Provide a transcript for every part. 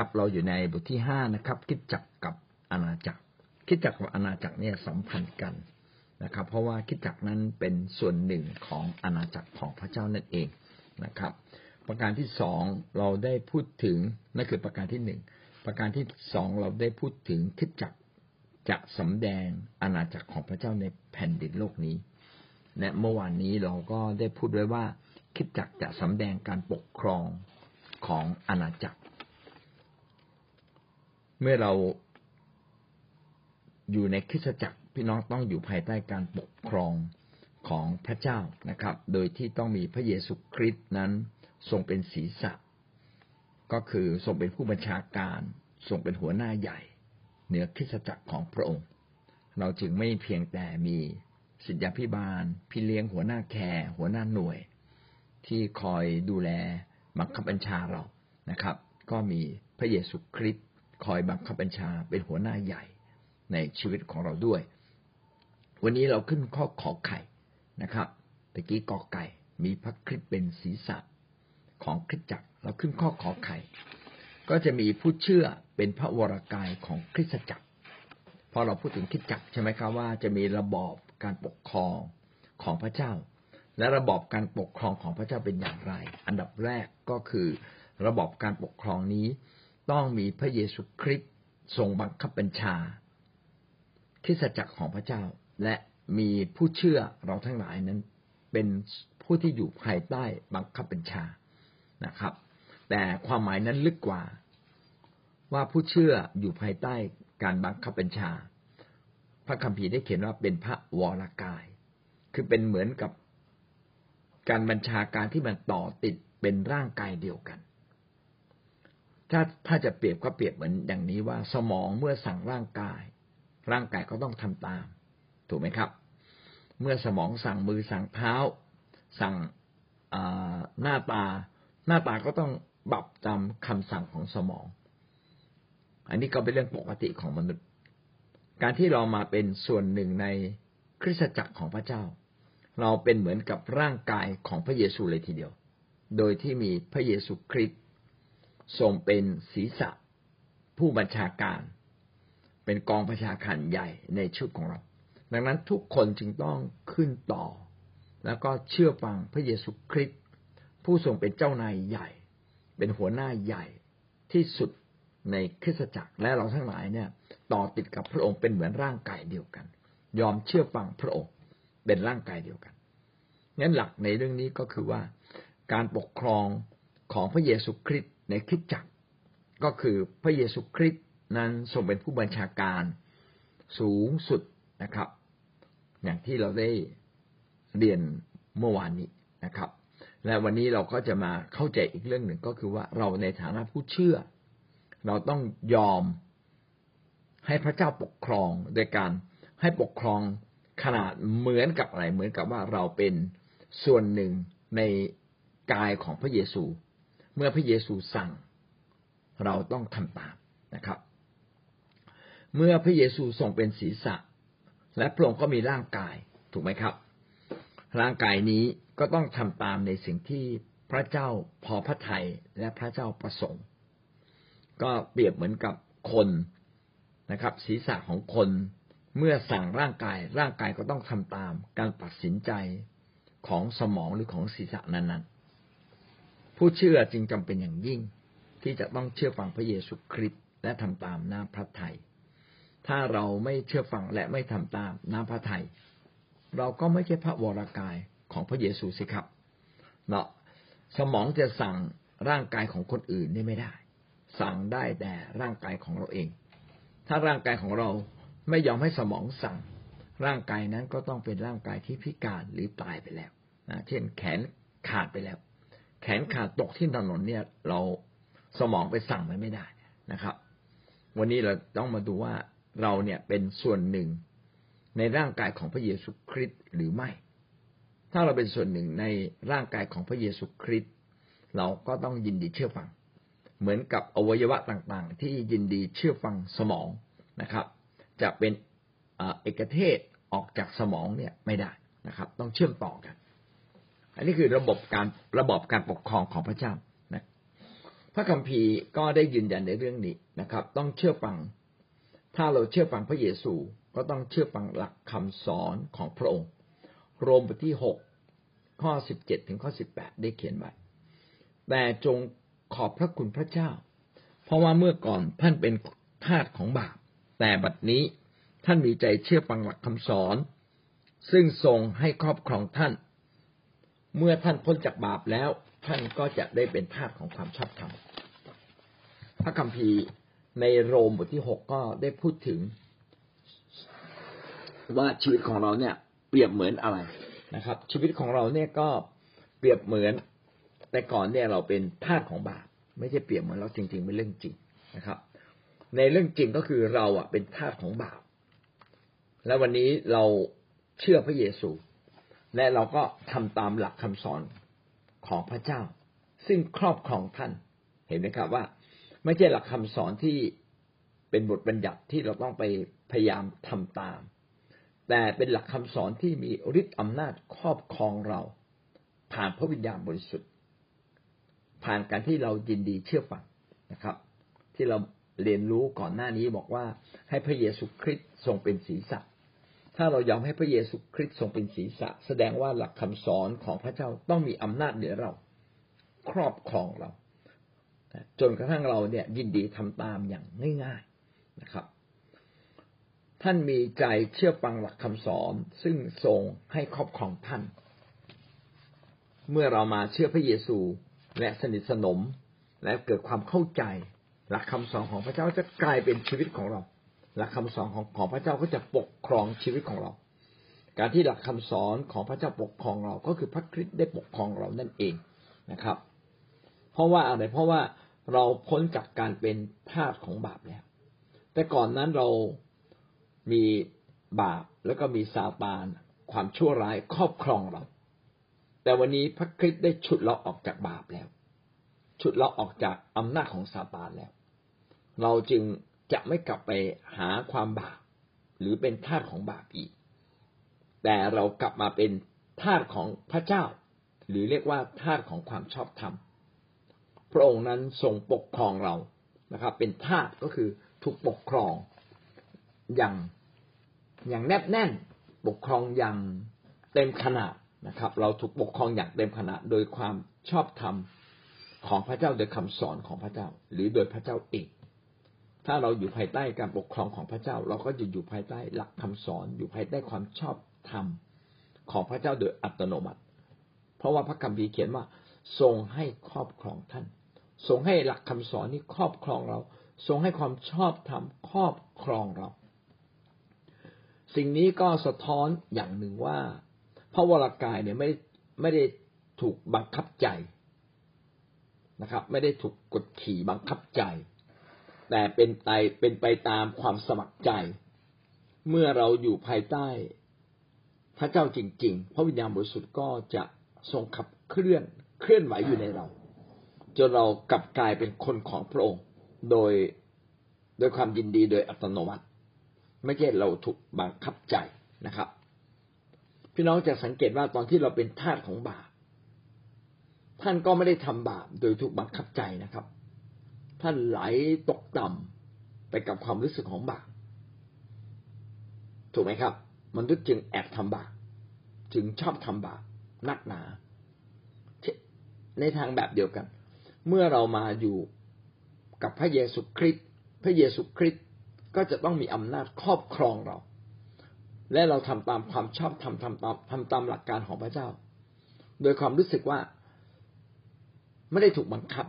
ครับ เราอยู่ในบทที่ห้านะครับ คิดจักกับอาณาจักร คิดจักกับอาณาจักรเนี่ยสัมพันธ์กันนะครับ เพราะว่าคิดจักนั้นเป็นส่วนหนึ่งของอาณาจักรของพระเจ้านั่นเองนะครับ ประการที่สองเราได้พูดถึงนั่นคือประการที่หนึ่งประการที่สองเราได้พูดถึงคิดจักจะสำแดงอาณาจักรของพระเจ้าในแผ่นดินโลกนี้และเมื่อวานนี้เราก็ได้พูดไว้ว่า คิดจักจะสำแดงการปกครองของอาณาจักร เมื่อเราอยู่ในคริสตจักรพี่น้องต้องอยู่ภายใต้การปกครองของพระเจ้านะครับ โดยที่ต้องมีพระเยซูคริสต์นั้นทรงเป็นศีรษะ ก็คือทรงเป็นผู้บัญชาการทรงเป็นหัวหน้าใหญ่ เหนือคริสตจักรของพระองค์ เราจึงไม่เพียงแต่มีสิทธยาพิบาล พี่เลี้ยงหัวหน้าแคร์หัวหน้าหน่วย ที่คอยดูแลบังคับบัญชาเรานะครับ ก็มีพระเยซูคริสต์ คอยบังคับบัญชาเป็นหัวหน้าใหญ่ในชีวิตของเราด้วย วันนี้เราขึ้นข้อขอไข่นะครับตะกี้กอไก่มีพระคริสต์เป็นศีรษะของคริสตจักร เราขึ้นข้อขอไข่ ก็จะมีผู้เชื่อเป็นพระวรากายของคริสตจักร พอเราพูดถึงคริสตจักรใช่ไหมครับว่าจะมีระบอบการปกครองของพระเจ้า และระบอบการปกครองของพระเจ้าเป็นอย่างไร อันดับแรกก็คือ ระบอบการปกครองนี้ ต้องมีพระเยซูคริสต์ทรงบังคับบัญชาคริสตจักรของพระเจ้า และมีผู้เชื่อเราทั้งหลายนั้น เป็นผู้ที่อยู่ภายใต้บังคับบัญชานะครับ แต่ความหมายนั้นลึกกว่า ว่าผู้เชื่ออยู่ภายใต้การบังคับบัญชา พระคัมภีร์ได้เขียนว่าเป็นพระวรากาย คือเป็นเหมือนกับการบัญชาการที่มันต่อติดเป็นร่างกายเดียวกัน ถ้าถ้าจะเปรียบก็เปรียบเหมือนอย่างนี้ว่าสมองเมื่อสั่งร่างกาย ร่างกายก็ต้องทำตาม ถูกไหมครับ เมื่อสมองสั่งมือสั่งเท้า สั่งหน้าตา หน้าตาก็ต้องบับจำคำสั่งของสมอง อันนี้ก็เป็นเรื่องปกติของมนุษย์ การที่เรามาเป็นส่วนหนึ่งในคริสตจักรของพระเจ้า เราเป็นเหมือนกับร่างกายของพระเยซูเลยทีเดียว โดยที่มีพระเยซูคริสต์ ทรงเป็นศีรษะผู้บัญชาการ เป็นกองประชาการใหญ่ในชุดของเรา ดังนั้นทุกคนจึงต้องขึ้นต่อ แล้วก็เชื่อฟังพระเยซูคริสต์ผู้ทรงเป็นเจ้านายใหญ่ เป็นหัวหน้าใหญ่ที่สุดในคริสตจักรและเราทั้งหลายเนี่ย ต่อติดกับพระองค์เป็นเหมือนร่างกายเดียวกัน ยอมเชื่อฟังพระองค์เป็นร่างกายเดียวกันงั้นหลักในเรื่องนี้ก็คือว่าการปกครองของพระเยซูคริสต์ ในคริสตจักร ก็คือพระเยซูคริสต์นั้นทรงเป็นผู้บัญชาการสูงสุดนะครับ อย่างที่เราได้เรียนเมื่อวานนี้นะครับ และวันนี้เราก็จะมาเข้าใจอีกเรื่องหนึ่งก็คือว่าเราในฐานะผู้เชื่อ เราต้องยอมให้พระเจ้าปกครองโดยการให้ปกครองขนาดเหมือนกับอะไรเหมือนกับว่าเราเป็นส่วนหนึ่งในกายของพระเยซู เมื่อพระเยซูสั่ง เราต้องทำตามนะครับ เมื่อพระเยซูทรงเป็นศีรษะ และพระองค์ก็มีร่างกายถูกไหมครับ ร่างกายนี้ก็ต้องทำตามในสิ่งที่พระเจ้าพอพระทัยและพระเจ้าประสงค์ ก็เปรียบเหมือนกับคนนะครับ ศีรษะของคนเมื่อสั่งร่างกาย ร่างกายก็ต้องทำตามการตัดสินใจของสมองหรือของศีรษะนั้นๆ ผู้เชื่อจึงจำเป็นอย่างยิ่ง ที่จะต้องเชื่อฟังพระเยซูคริสต์และทำตามน้าพระทัยถ้าเราไม่เชื่อฟังและไม่ทำตามน้าพระทัยเราก็ไม่ใช่พระวรากายของพระเยซูสิครับเนาะสมองจะสั่งร่างกายของคนอื่นนี่ไม่ได้ สั่งได้แต่ร่างกายของเราเอง ถ้าร่างกายของเราไม่ยอมให้สมองสั่ง ร่างกายนั้นก็ต้องเป็นร่างกายที่พิการหรือตายไปแล้วนะเช่นแขนขาดไปแล้ว แขนขาดตกที่ถนนเนี่ย เราสมองไปสั่งมันไม่ได้นะครับ วันนี้เราต้องมาดูว่าเราเนี่ยเป็นส่วนหนึ่งในร่างกายของพระเยซูคริสต์หรือไม่ ถ้าเราเป็นส่วนหนึ่งในร่างกายของพระเยซูคริสต์เราก็ต้องยินดีเชื่อฟัง เหมือนกับอวัยวะต่างๆ ที่ยินดีเชื่อฟังสมองนะครับ จะเป็นเอกเทศออกจากสมองเนี่ยไม่ได้นะครับ ต้องเชื่อมต่อกัน อันนี้คือระบบการระบบการปกครองของพระเจ้านะพระคัมภีร์ก็ได้ยืนยันในเรื่องนี้นะครับ ต้องเชื่อฟัง ถ้าเราเชื่อฟังพระเยซูก็ต้องเชื่อฟังหลักคำสอนของพระองค์ โรมบทที่หกข้อสิบเจ็ดถึงข้อสิบแปดได้เขียนไว้แต่จงขอบพระคุณพระเจ้า เพราะว่าเมื่อก่อนท่านเป็นทาสของบาป แต่บัดนี้ท่านมีใจเชื่อฟังหลักคำสอน ซึ่งทรงให้ครอบครองท่าน เมื่อท่านพ้นจากบาปแล้ว ท่านก็จะได้เป็นทาสของความชอบธรรมพระคัมภีร์ในโรมบทที่หกก็ได้พูดถึง ว่าชีวิตของเราเนี่ย เปรียบเหมือนอะไรนะครับ ชีวิตของเราเนี่ยก็เปรียบเหมือน แต่ก่อนเนี่ยเราเป็นทาสของบาปไม่ใช่เปรียบเหมือนเราจริงๆเป็นเรื่องจริงนะครับ ในเรื่องจริงก็คือเราอะเป็นทาสของบาปและวันนี้เราเชื่อพระเยซู และเราก็ทำตามหลักคำสอนของพระเจ้า ซึ่งครอบครองท่านเห็นไหมครับว่า ไม่ใช่หลักคำสอนที่เป็นบทบัญญัติที่เราต้องไปพยายามทำตาม แต่เป็นหลักคำสอนที่มีฤทธิ์อำนาจครอบครองเรา ผ่านพระวิญญาณบริสุทธิ์ ผ่านการที่เรายินดีเชื่อฟังนะครับ ที่เราเรียนรู้ก่อนหน้านี้บอกว่าให้พระเยซูคริสต์ทรงเป็นศีรษะ ถ้าเรายอมให้พระเยซูคริสต์ทรงเป็นศีรษะ แสดงว่าหลักคำสอนของพระเจ้าต้องมีอำนาจเหนือเรา ครอบครองเรา จนกระทั่งเราเนี่ยยินดีทำตามอย่างง่ายๆนะครับ ท่านมีใจเชื่อฟังหลักคำสอนซึ่งทรงให้ครอบครองท่าน เมื่อเรามาเชื่อพระเยซูและสนิทสนมและเกิดความเข้าใจ หลักคำสอนของพระเจ้าจะกลายเป็นชีวิตของเรา หลักคำสอนของของพระเจ้าก็จะปกครองชีวิตของเรา การที่หลักคำสอนของพระเจ้าปกครองเรา ก็คือพระคริสต์ได้ปกครองเรานั่นเองนะครับ เพราะว่าอะไรเพราะว่าเราพ้นจากการเป็นทาสของบาปแล้ว แต่ก่อนนั้นเรามีบาปแล้วก็มีซาตานความชั่วร้ายครอบครองเรา แต่วันนี้พระคริสต์ได้ฉุดเราออกจากบาปแล้ว ฉุดเราออกจากอำนาจของซาตานแล้ว เราจึง จะไม่กลับไปหาความบาปหรือเป็นทาสของบาปอีก แต่เรากลับมาเป็นทาสของพระเจ้า หรือเรียกว่าทาสของความชอบธรรม พระองค์นั้นทรงปกครองเรานะครับ เป็นทาสก็คือถูกปกครองอย่างอย่างแนบแน่น ปกครองอย่างเต็มขนาดนะครับ เราถูกปกครองอย่างเต็มขนาดโดยความชอบธรรมของพระเจ้าโดยคำสอนของพระเจ้า หรือโดยพระเจ้าเอง ถ้าเราอยู่ภายใต้การปกครองของพระเจ้า เราก็จะอยู่ภายใต้หลักคำสอน อยู่ภายใต้ความชอบธรรมของพระเจ้าโดยอัตโนมัติ เพราะว่าพระคัมภีร์เขียนว่า ทรงให้ครอบครองท่าน ทรงให้หลักคำสอนนี้ครอบครองเรา ทรงให้ความชอบธรรมครอบครองเรา สิ่งนี้ก็สะท้อนอย่างหนึ่งว่า พระวรากายเนี่ยไม่ไม่ได้ถูกบังคับใจนะครับ ไม่ได้ถูกกดขี่บังคับใจ แต่เป็นไปเป็นไปตามความสมัครใจ เมื่อเราอยู่ภายใต้พระเจ้าจริง ๆ พระวิญญาณบริสุทธิ์ก็จะทรงขับเคลื่อนเคลื่อนไหวอยู่ในเรา จนเรากลับกลายเป็นคนของพระองค์ โดยโดยความยินดีโดยอัตโนมัติ ไม่ใช่เราถูกบังคับใจนะครับ พี่น้องจะสังเกตว่าตอนที่เราเป็นทาสของบาปท่านก็ไม่ได้ทำบาปโดยถูกบังคับใจนะครับ ท่านไหลตกต่ำไปกับความรู้สึกของบาปถูกไหมครับ มนุษย์จึงแอบทำบาปจึงชอบทำบาปนักหนา ในทางแบบเดียวกัน เมื่อเรามาอยู่กับพระเยซูคริสต์พระเยซูคริสต์ก็จะต้องมีอำนาจครอบครองเรา และเราทำตามความชอบทำทำตามทำตามหลักการของพระเจ้า โดยความรู้สึกว่าไม่ได้ถูกบังคับ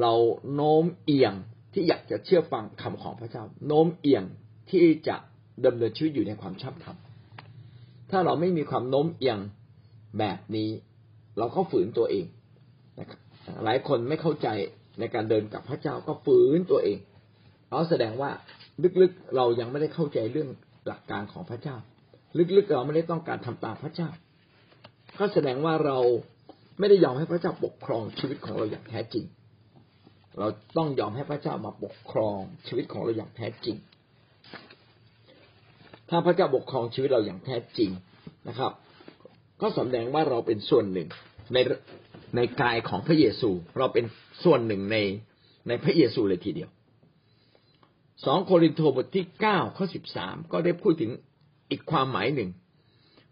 เราโน้มเอียงที่อยากจะเชื่อฟังคำของพระเจ้า โน้มเอียงที่จะดำเนินชีวิตอยู่ในความชอบธรรมถ้าเราไม่มีความโน้มเอียงแบบนี้ เราก็ฝืนตัวเองนะครับหลายคนไม่เข้าใจในการเดินกับพระเจ้าก็ฝืนตัวเองเราแสดงว่าลึกๆเรายังไม่ได้เข้าใจเรื่องหลักการของพระเจ้า ลึกๆเราไม่ได้ต้องการทำตามพระเจ้าก็แสดงว่าเราไม่ได้ยอมให้พระเจ้าปกครองชีวิตของเราอย่างแท้จริง เราต้องยอมให้พระเจ้ามาปกครองชีวิตของเราอย่างแท้จริง ถ้าพระเจ้าปกครองชีวิตเราอย่างแท้จริงนะครับ ก็แสดงว่าเราเป็นส่วนหนึ่งในในกายของพระเยซู เราเป็นส่วนหนึ่งในในพระเยซูเลยทีเดียวสองโครินโตบทที่เก้าข้อสิบสามก็ได้พูดถึงอีกความหมายหนึ่ง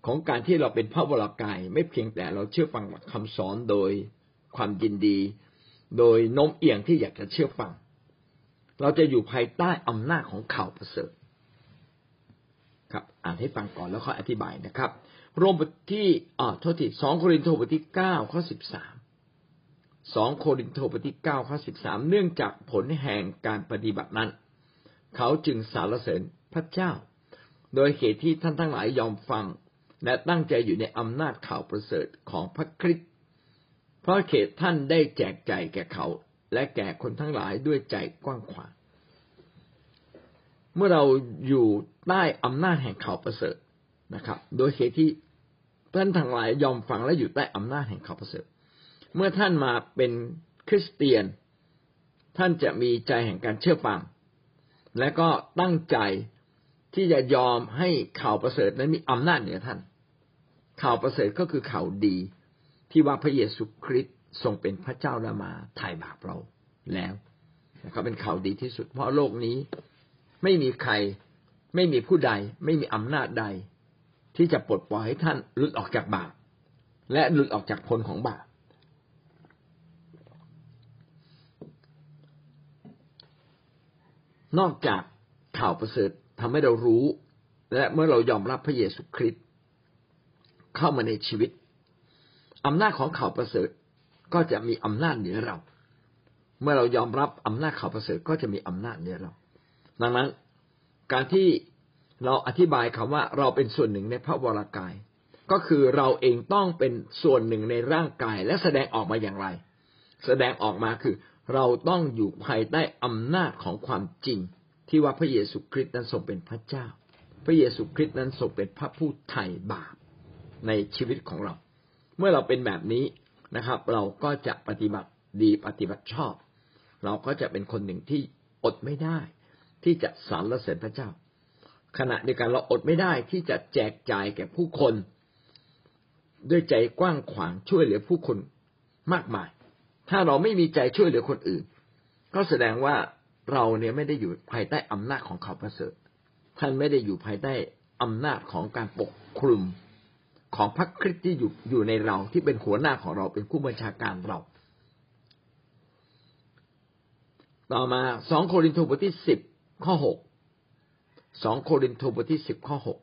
ของการที่เราเป็นพระวรากายไม่เพียงแต่เราเชื่อฟังคำสอนโดยความยินดี โดยโน้มเอียงที่อยากจะเชื่อฟัง เราจะอยู่ภายใต้อำนาจของข่าวประเสริฐครับ อ่านให้ฟังก่อนแล้วค่อยอธิบายนะครับโรมบทที่อ่าโทษทีสองโครินโตบทที่เก้าข้อสิบสามสองโครินโตบทที่เก้าข้อสิบสามเนื่องจากผลแห่งการปฏิบัตินั้น เขาจึงสารเสริญพระเจ้า โดยเหตุที่ท่านทั้งหลายยอมฟัง และตั้งใจอยู่ในอำนาจข่าวประเสริฐของพระคริสต์ เพราะเขตท่านได้แจกใจแก่เขา และแก่คนทั้งหลายด้วยใจกว้างขวางเมื่อเราอยู่ใต้อำนาจแห่งข่าวประเสริฐนะครับ โดยเหตุที่ท่านทั้งหลายยอมฟังและอยู่ใต้อำนาจแห่งข่าวประเสริฐ เมื่อท่านมาเป็นคริสเตียน ท่านจะมีใจแห่งการเชื่อฟัง และก็ตั้งใจที่จะยอมให้ข่าวประเสริฐนั้นมีอำนาจเหนือท่าน ข่าวประเสริฐก็คือข่าวดี ที่ว่าพระเยซูคริสต์ทรงเป็นพระเจ้าและมาไถ่บาปเราแล้วนะครับเป็นข่าวดีที่สุด เพราะโลกนี้ไม่มีใครไม่มีผู้ใด ไม่มีอำนาจใด ที่จะปลดปล่อยให้ท่านหลุดออกจากบาปและหลุดออกจากผลของบาปนอกจากข่าวประเสริฐทำให้เรารู้ และเมื่อเรายอมรับพระเยซูคริสต์เข้ามาในชีวิต อำนาจของข่าวประเสริฐก็จะมีอำนาจเหนือเรา เมื่อเรายอมรับอำนาจข่าวประเสริฐก็จะมีอำนาจเหนือเรา ดังนั้น การที่เราอธิบายคำว่าเราเป็นส่วนหนึ่งในพระวรากาย ก็คือเราเองต้องเป็นส่วนหนึ่งในร่างกายและแสดงออกมาอย่างไร แสดงออกมาคือ เราต้องอยู่ภายใต้อำนาจของความจริง ที่ว่าพระเยซูคริสต์นั้นทรงเป็นพระเจ้า พระเยซูคริสต์นั้นทรงเป็นพระผู้ไถ่บาปในชีวิตของเรา เมื่อเราเป็นแบบนี้นะครับ เราก็จะปฏิบัติดีปฏิบัติชอบ เราก็จะเป็นคนหนึ่งที่อดไม่ได้ ที่จะสรรเสริญพระเจ้า ขณะเดียวกันเราอดไม่ได้ที่จะแจกจ่ายแก่ผู้คน ด้วยใจกว้างขวางช่วยเหลือผู้คนมากมาย ถ้าเราไม่มีใจช่วยเหลือคนอื่น ก็แสดงว่าเราเนี่ยไม่ได้อยู่ภายใต้อำนาจของเขาประเสริฐท่านไม่ได้อยู่ภายใต้อำนาจของการปกคลุม ของพระคริสต์ที่อยู่อยู่ในเราที่เป็นหัวหน้าของเราเป็นผู้บัญชาการเรา ต่อมาสองโครินธ์บทที่สิบข้อหกสองโครินธ์บทที่สิบข้อหก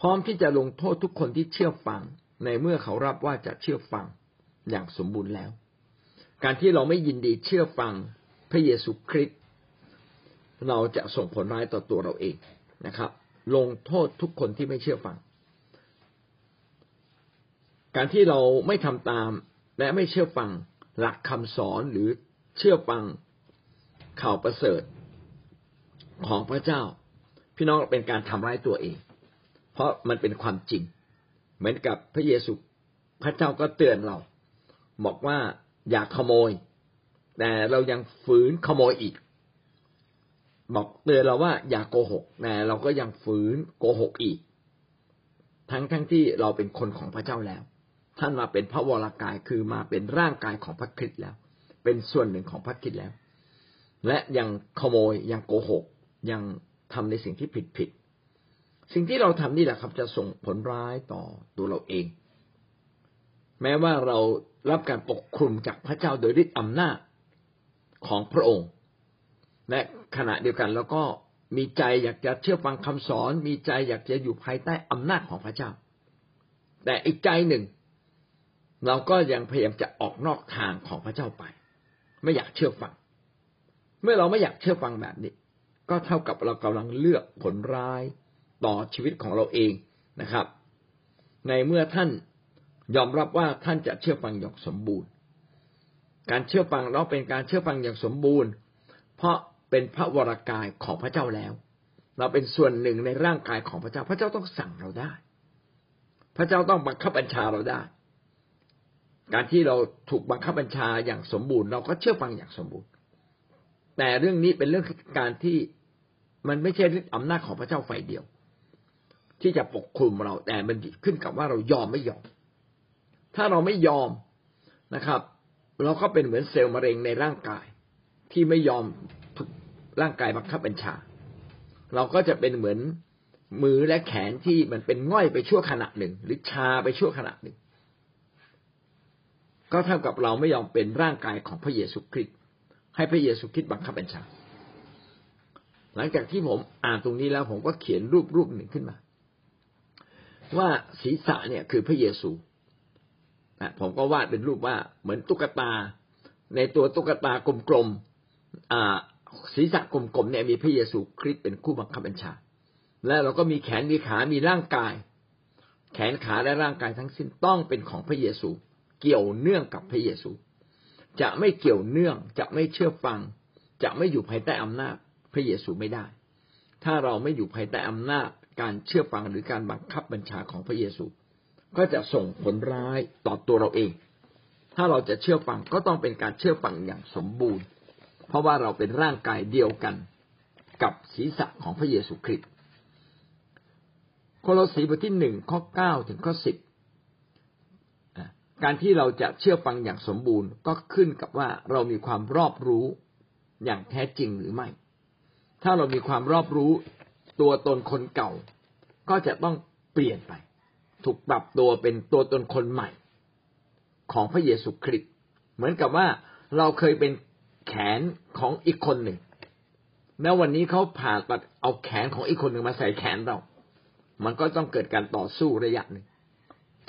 พร้อมที่จะลงโทษทุกคนที่เชื่อฟัง ในเมื่อเขารับว่าจะเชื่อฟังอย่างสมบูรณ์แล้ว การที่เราไม่ยินดีเชื่อฟังพระเยซูคริสต์เราจะส่งผลร้ายต่อตัวเราเองนะครับ ลงโทษทุกคนที่ไม่เชื่อฟัง การที่เราไม่ทำตามและไม่เชื่อฟังหลักคำสอนหรือเชื่อฟังข่าวประเสริฐของพระเจ้า พี่น้องเป็นการทำร้ายตัวเอง เพราะมันเป็นความจริง เหมือนกับพระเยซูพระเจ้าก็เตือนเรา บอกว่าอย่าขโมย แต่เรายังฝืนขโมยอีก บอกเตือนเราว่าอย่าโกหกแต่เราก็ยังฝืนโกหกอีก ทั้งทั้งที่เราเป็นคนของพระเจ้าแล้ว ท่านมาเป็นพระวรากายคือมาเป็นร่างกายของพระคริสต์แล้ว เป็นส่วนหนึ่งของพระคริสต์แล้ว และยังขโมยยังโกหก ยังทำในสิ่งที่ผิดผิดสิ่งที่เราทำนี่แหละครับ จะส่งผลร้ายต่อตัวเราเอง แม้ว่าเรารับการปกคลุมจากพระเจ้าโดยฤทธิอำนาจของพระองค์ และขณะเดียวกันเราก็มีใจอยากจะเชื่อฟังคำสอน มีใจอยากจะอยู่ภายใต้อำนาจของพระเจ้า แต่อีกใจหนึ่ง เราก็ยังพยายามจะออกนอกทางของพระเจ้าไป ไม่อยากเชื่อฟัง เมื่อเราไม่อยากเชื่อฟังแบบนี้ ก็เท่ากับเรากำลังเลือกผลร้ายต่อชีวิตของเราเองนะครับ ในเมื่อท่านยอมรับว่าท่านจะเชื่อฟังอย่างสมบูรณ์ การเชื่อฟังเราเป็นการเชื่อฟังอย่างสมบูรณ์ เพราะเป็นพระวรากายของพระเจ้าแล้ว เราเป็นส่วนหนึ่งในร่างกายของพระเจ้า พระเจ้าต้องสั่งเราได้ พระเจ้าต้องบังคับบัญชาเราได้ การที่เราถูกบังคับบัญชาอย่างสมบูรณ์ เราก็เชื่อฟังอย่างสมบูรณ์ แต่เรื่องนี้เป็นเรื่องการที่มันไม่ใช่ฤทธิอำนาจของพระเจ้าฝ่ายเดียว ที่จะปกคลุมเราแต่มันขึ้นกับว่าเรายอมไม่ยอม ถ้าเราไม่ยอมนะครับ เราก็เป็นเหมือนเซลล์มะเร็งในร่างกาย ที่ไม่ยอมถูกร่างกายบังคับบัญชา เราก็จะเป็นเหมือนมือและแขนที่มันเป็นง่อยไปชั่วขณะหนึ่ง หรือชาไปชั่วขณะหนึ่ง ก็เท่ากับเราไม่ยอมเป็นร่างกายของพระเยซูคริสต์ให้พระเยซูคริสต์บังคับบัญชา หลังจากที่ผมอ่านตรงนี้แล้วผมก็เขียนรูปรูปหนึ่งขึ้นมา ว่าศีรษะเนี่ยคือพระเยซูผมก็วาดเป็นรูปว่าเหมือนตุ๊กตา ในตัวตุ๊กตากลมๆศีรษะกลมๆเนี่ยมีพระเยซูคริสต์เป็นคู่บังคับบัญชา และเราก็มีแขนมีขา มีร่างกาย แขนขาและร่างกายทั้งสิ้นต้องเป็นของพระเยซู เกี่ยวเนื่องกับพระเยซู จะไม่เกี่ยวเนื่องจะไม่เชื่อฟัง จะไม่อยู่ภายใต้อำนาจพระเยซูไม่ได้ ถ้าเราไม่อยู่ภายใต้อำนาจการเชื่อฟังหรือการบังคับบัญชาของพระเยซู ก็จะส่งผลร้ายต่อตัวเราเอง ถ้าเราจะเชื่อฟังก็ต้องเป็นการเชื่อฟังอย่างสมบูรณ์ เพราะว่าเราเป็นร่างกายเดียวกันกับศีรษะของพระเยซูคริสต์โคโลสีบทที่หนึ่งข้อเก้าถึงข้อสิบ การที่เราจะเชื่อฟังอย่างสมบูรณ์ก็ขึ้นกับว่าเรามีความรอบรู้อย่างแท้จริงหรือไม่ ถ้าเรามีความรอบรู้ตัวตนคนเก่า ก็จะต้องเปลี่ยนไป ถูกปรับตัวเป็นตัวตนคนใหม่ ของพระเยซูคริสต์เหมือนกับว่าเราเคยเป็นแขนของอีกคนหนึ่งแล้ววันนี้เขาผ่าตัดเอาแขนของอีกคนหนึ่งมาใส่แขนเรา มันก็ต้องเกิดการต่อสู้ระยะหนึ่ง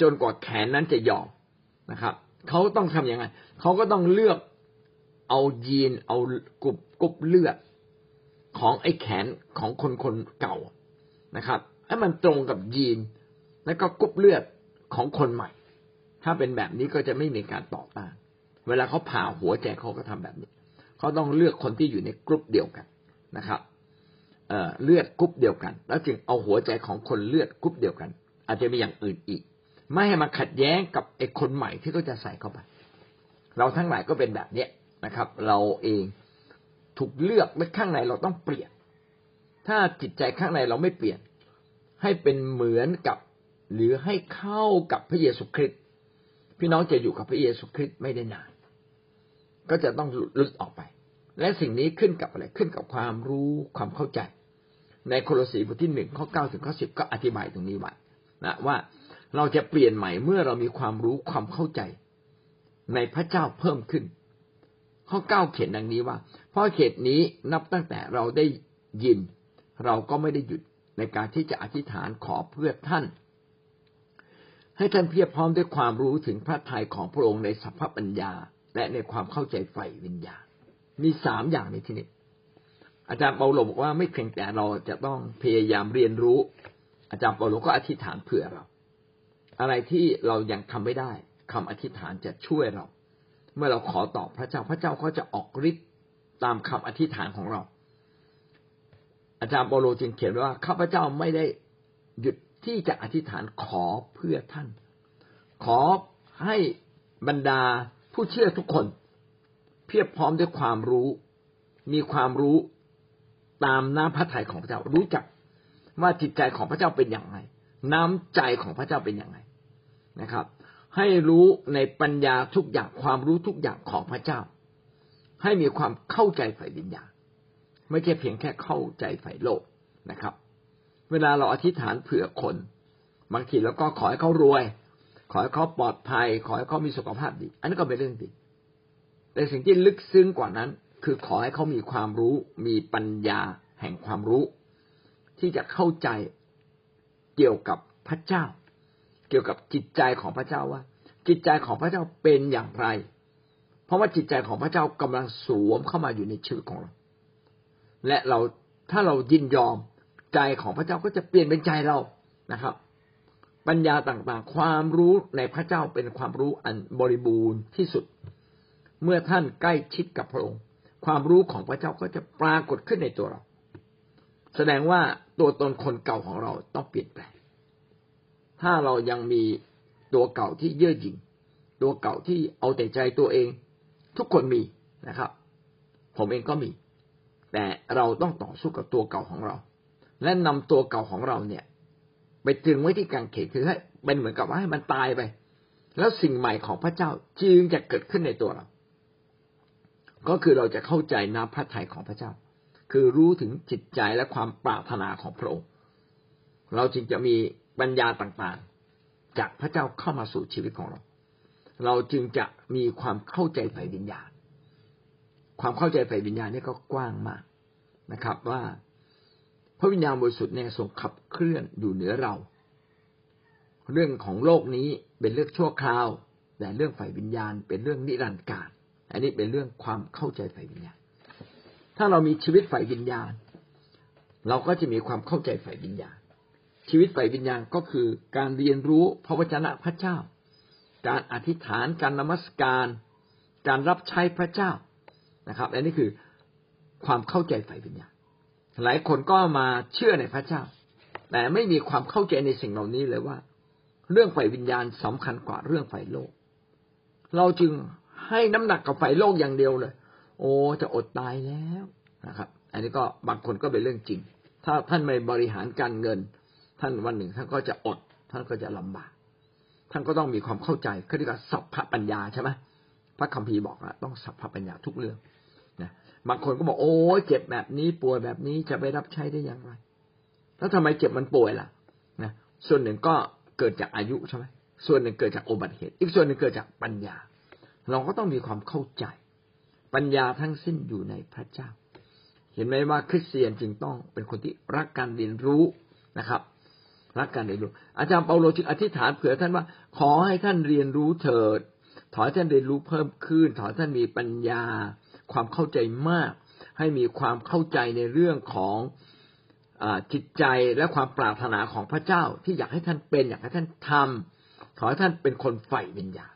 จนกว่าแขนนั้นจะยอม นะครับเขาต้องทำยังไงเขาก็ต้องเลือกเอายีนเอากรุ๊ปกรุ๊ปเลือดของไอ้แขนของคนคนเก่านะครับให้มันตรงกับยีน แล้วก็กรุ๊ปเลือดของคนใหม่ ถ้าเป็นแบบนี้ก็จะไม่มีการต่อต้านเวลาเขาผ่าหัวใจเขาก็ทำแบบนี้เขาต้องเลือกคนที่อยู่ในกรุ๊ปเดียวกันนะครับเลือดกรุ๊ปเดียวกัน แล้วจึงเอาหัวใจของคนเลือดกรุ๊ปเดียวกัน อาจจะมีอย่างอื่นอีก ไม่ให้มาขัดแย้งกับไอ้คนใหม่ที่เขาจะใส่เข้าไป เราทั้งหลายก็เป็นแบบเนี้ยนะครับ เราเองถูกเลือกและข้างในเราต้องเปลี่ยน ถ้าจิตใจข้างในเราไม่เปลี่ยน ให้เป็นเหมือนกับ หรือให้เข้ากับพระเยซูคริสต์พี่น้องจะอยู่กับพระเยซูคริสต์ไม่ได้นาน ก็จะต้องหลุดออกไป และสิ่งนี้ขึ้นกับอะไรขึ้นกับความรู้ความเข้าใจ ในโคโลสีบทที่หนึ่งข้อเก้าถึงข้อสิบก็อธิบายตรงนี้ไว้นะว่า เราจะเปลี่ยนใหม่เมื่อเรามีความรู้ความเข้าใจ ในพระเจ้าเพิ่มขึ้น ข้อเก้าเขียนดังนี้ว่า เพราะเขตนี้นับตั้งแต่เราได้ยิน เราก็ไม่ได้หยุดในการที่จะอธิษฐานขอเพื่อท่าน ให้ท่านเพียบพร้อมด้วยความรู้ถึงพระทัยของพระองค์ในสัพพปัญญา และในความเข้าใจใฝ่วิญญาณมีสามอย่างในที่นี้อาจารย์เปาโลบอกว่าไม่เพียงแต่เราจะต้องพยายามเรียนรู้ อาจารย์เปาโลก็อธิษฐานเผื่อเรา อะไรที่เรายังทำไม่ได้คำอธิษฐานจะช่วยเรา เมื่อเราขอตอบพระเจ้าพระเจ้าก็จะออกฤทธิ์ตามคำอธิษฐานของเรา อาจารย์เปโลจึงเขียนว่าข้าพเจ้าไม่ได้หยุดที่จะอธิษฐานขอเพื่อท่าน ขอให้บรรดาผู้เชื่อทุกคน เพียบพร้อมด้วยความรู้ มีความรู้ตามน้ำพระทัยของพระเจ้ารู้จักว่าจิตใจของพระเจ้าเป็นอย่างไร น้ำใจของพระเจ้าเป็นอย่างไรนะครับ ให้รู้ในปัญญาทุกอย่างความรู้ทุกอย่างของพระเจ้า ให้มีความเข้าใจฝ่ายวิญญาณไม่ใช่เพียงแค่เข้าใจฝ่ายโลกนะครับ เวลาเราอธิษฐานเผื่อคน บางทีเราก็ขอให้เขารวย ขอให้เขาปลอดภัย ขอให้เขามีสุขภาพดี อันนี้นก็เป็นเรื่องดีแต่สิ่งที่ลึกซึ้งกว่านั้น คือขอให้เขามีความรู้ มีปัญญาแห่งความรู้ ที่จะเข้าใจ เกี่ยวกับพระเจ้า เกี่ยวกับจิตใจของพระเจ้าว่า จิตใจของพระเจ้าเป็นอย่างไร เพราะว่าจิตใจของพระเจ้ากำลังสวมเข้ามาอยู่ในชีวิตของเรา และเราถ้าเรายินยอมใจของพระเจ้าก็จะเปลี่ยนเป็นใจเรานะครับ ปัญญาต่างๆ ความรู้ในพระเจ้าเป็นความรู้อันบริบูรณ์ที่สุด เมื่อท่านใกล้ชิดกับพระองค์ ความรู้ของพระเจ้าก็จะปรากฏขึ้นในตัวเรา แสดงว่า ตัวตนคนเก่าของเราต้องเปลี่ยนแปลง ถ้าเรายังมีตัวเก่าที่เย่อหยิ่ง ตัวเก่าที่เอาแต่ใจตัวเอง ทุกคนมีนะครับ ผมเองก็มี แต่เราต้องต่อสู้กับตัวเก่าของเรา และนำตัวเก่าของเราเนี่ย ไปตึงไว้ที่กางเขนคือให้เป็นเหมือนกับว่าให้มันตายไป แล้วสิ่งใหม่ของพระเจ้าจึงจะเกิดขึ้นในตัวเรา ก็คือเราจะเข้าใจน้ำพระทัยของพระเจ้า คือรู้ถึงจิตใจและความปรารถนาของพระองค์ เราจึงจะมีปัญญาต่างๆ จากพระเจ้าเข้ามาสู่ชีวิตของเรา เราจึงจะมีความเข้าใจฝ่ายวิญญาณ ความเข้าใจฝ่ายวิญญาณนี่ก็กว้างมากนะครับ ว่าพระวิญญาณบริสุทธิ์เนี่ยทรงขับเคลื่อนอยู่เหนือเรา เรื่องของโลกนี้เป็นเรื่องชั่วคราว แต่เรื่องฝ่ายวิญญาณเป็นเรื่องนิรันดร์การ อันนี้เป็นเรื่องความเข้าใจฝ่ายวิญญาณ ถ้าเรามีชีวิตฝ่ายวิญญาณ เราก็จะมีความเข้าใจฝ่ายวิญญาณ ชีวิตฝ่ายวิญญาณก็คือการเรียนรู้พระวจนะพระเจ้า การอธิษฐานการนมัสการ การรับใช้พระเจ้านะครับอันนี้คือความเข้าใจฝ่ายวิญญาณ หลายคนก็มาเชื่อในพระเจ้า แต่ไม่มีความเข้าใจในสิ่งเหล่านี้เลยว่า เรื่องฝ่ายวิญญาณสำคัญกว่าเรื่องฝ่ายโลก เราจึงให้น้ำหนักกับฝ่ายโลกอย่างเดียวเลย โอ้จะอดตายแล้วนะครับ อันนี้ก็บางคนก็เป็นเรื่องจริง ถ้าท่านไม่บริหารการเงิน ท่านวันหนึ่งท่านก็จะอด ท่านก็จะลำบาก ท่านก็ต้องมีความเข้าใจเขาเรียกว่าสัพพปัญญาใช่ไหมพระคัมภีร์บอกว่าต้องสัพพปัญญาทุกเรื่องนะบางคนก็บอกโอ้เจ็บแบบนี้ป่วยแบบนี้จะไปรับใช้ได้อย่างไร แล้วทำไมเจ็บมันป่วยล่ะนะส่วนหนึ่งก็เกิดจากอายุใช่ไหมส่วนหนึ่งเกิดจากอุบัติเหตุ อีกส่วนหนึ่งเกิดจากปัญญา เราก็ต้องมีความเข้าใจ ปัญญาทั้งสิ้นอยู่ในพระเจ้า เห็นไหมว่าคริสเตียนจึงต้องเป็นคนที่รักการเรียนรู้นะครับ รักการเรียนรู้ อาจารย์เปาโลจึงอธิษฐานเผื่อท่านว่า ขอให้ท่านเรียนรู้เถิดถอให้ท่านเรียนรู้เพิ่มขึ้นถอให้ท่านมีปัญญา ความเข้าใจมาก ให้มีความเข้าใจในเรื่องของอจิตใจและความปรารถนาของพระเจ้าที่อยากให้ท่านเป็น อยากให้ท่านทำขอให้ท่านเป็นคนใฝ่วิญญาณ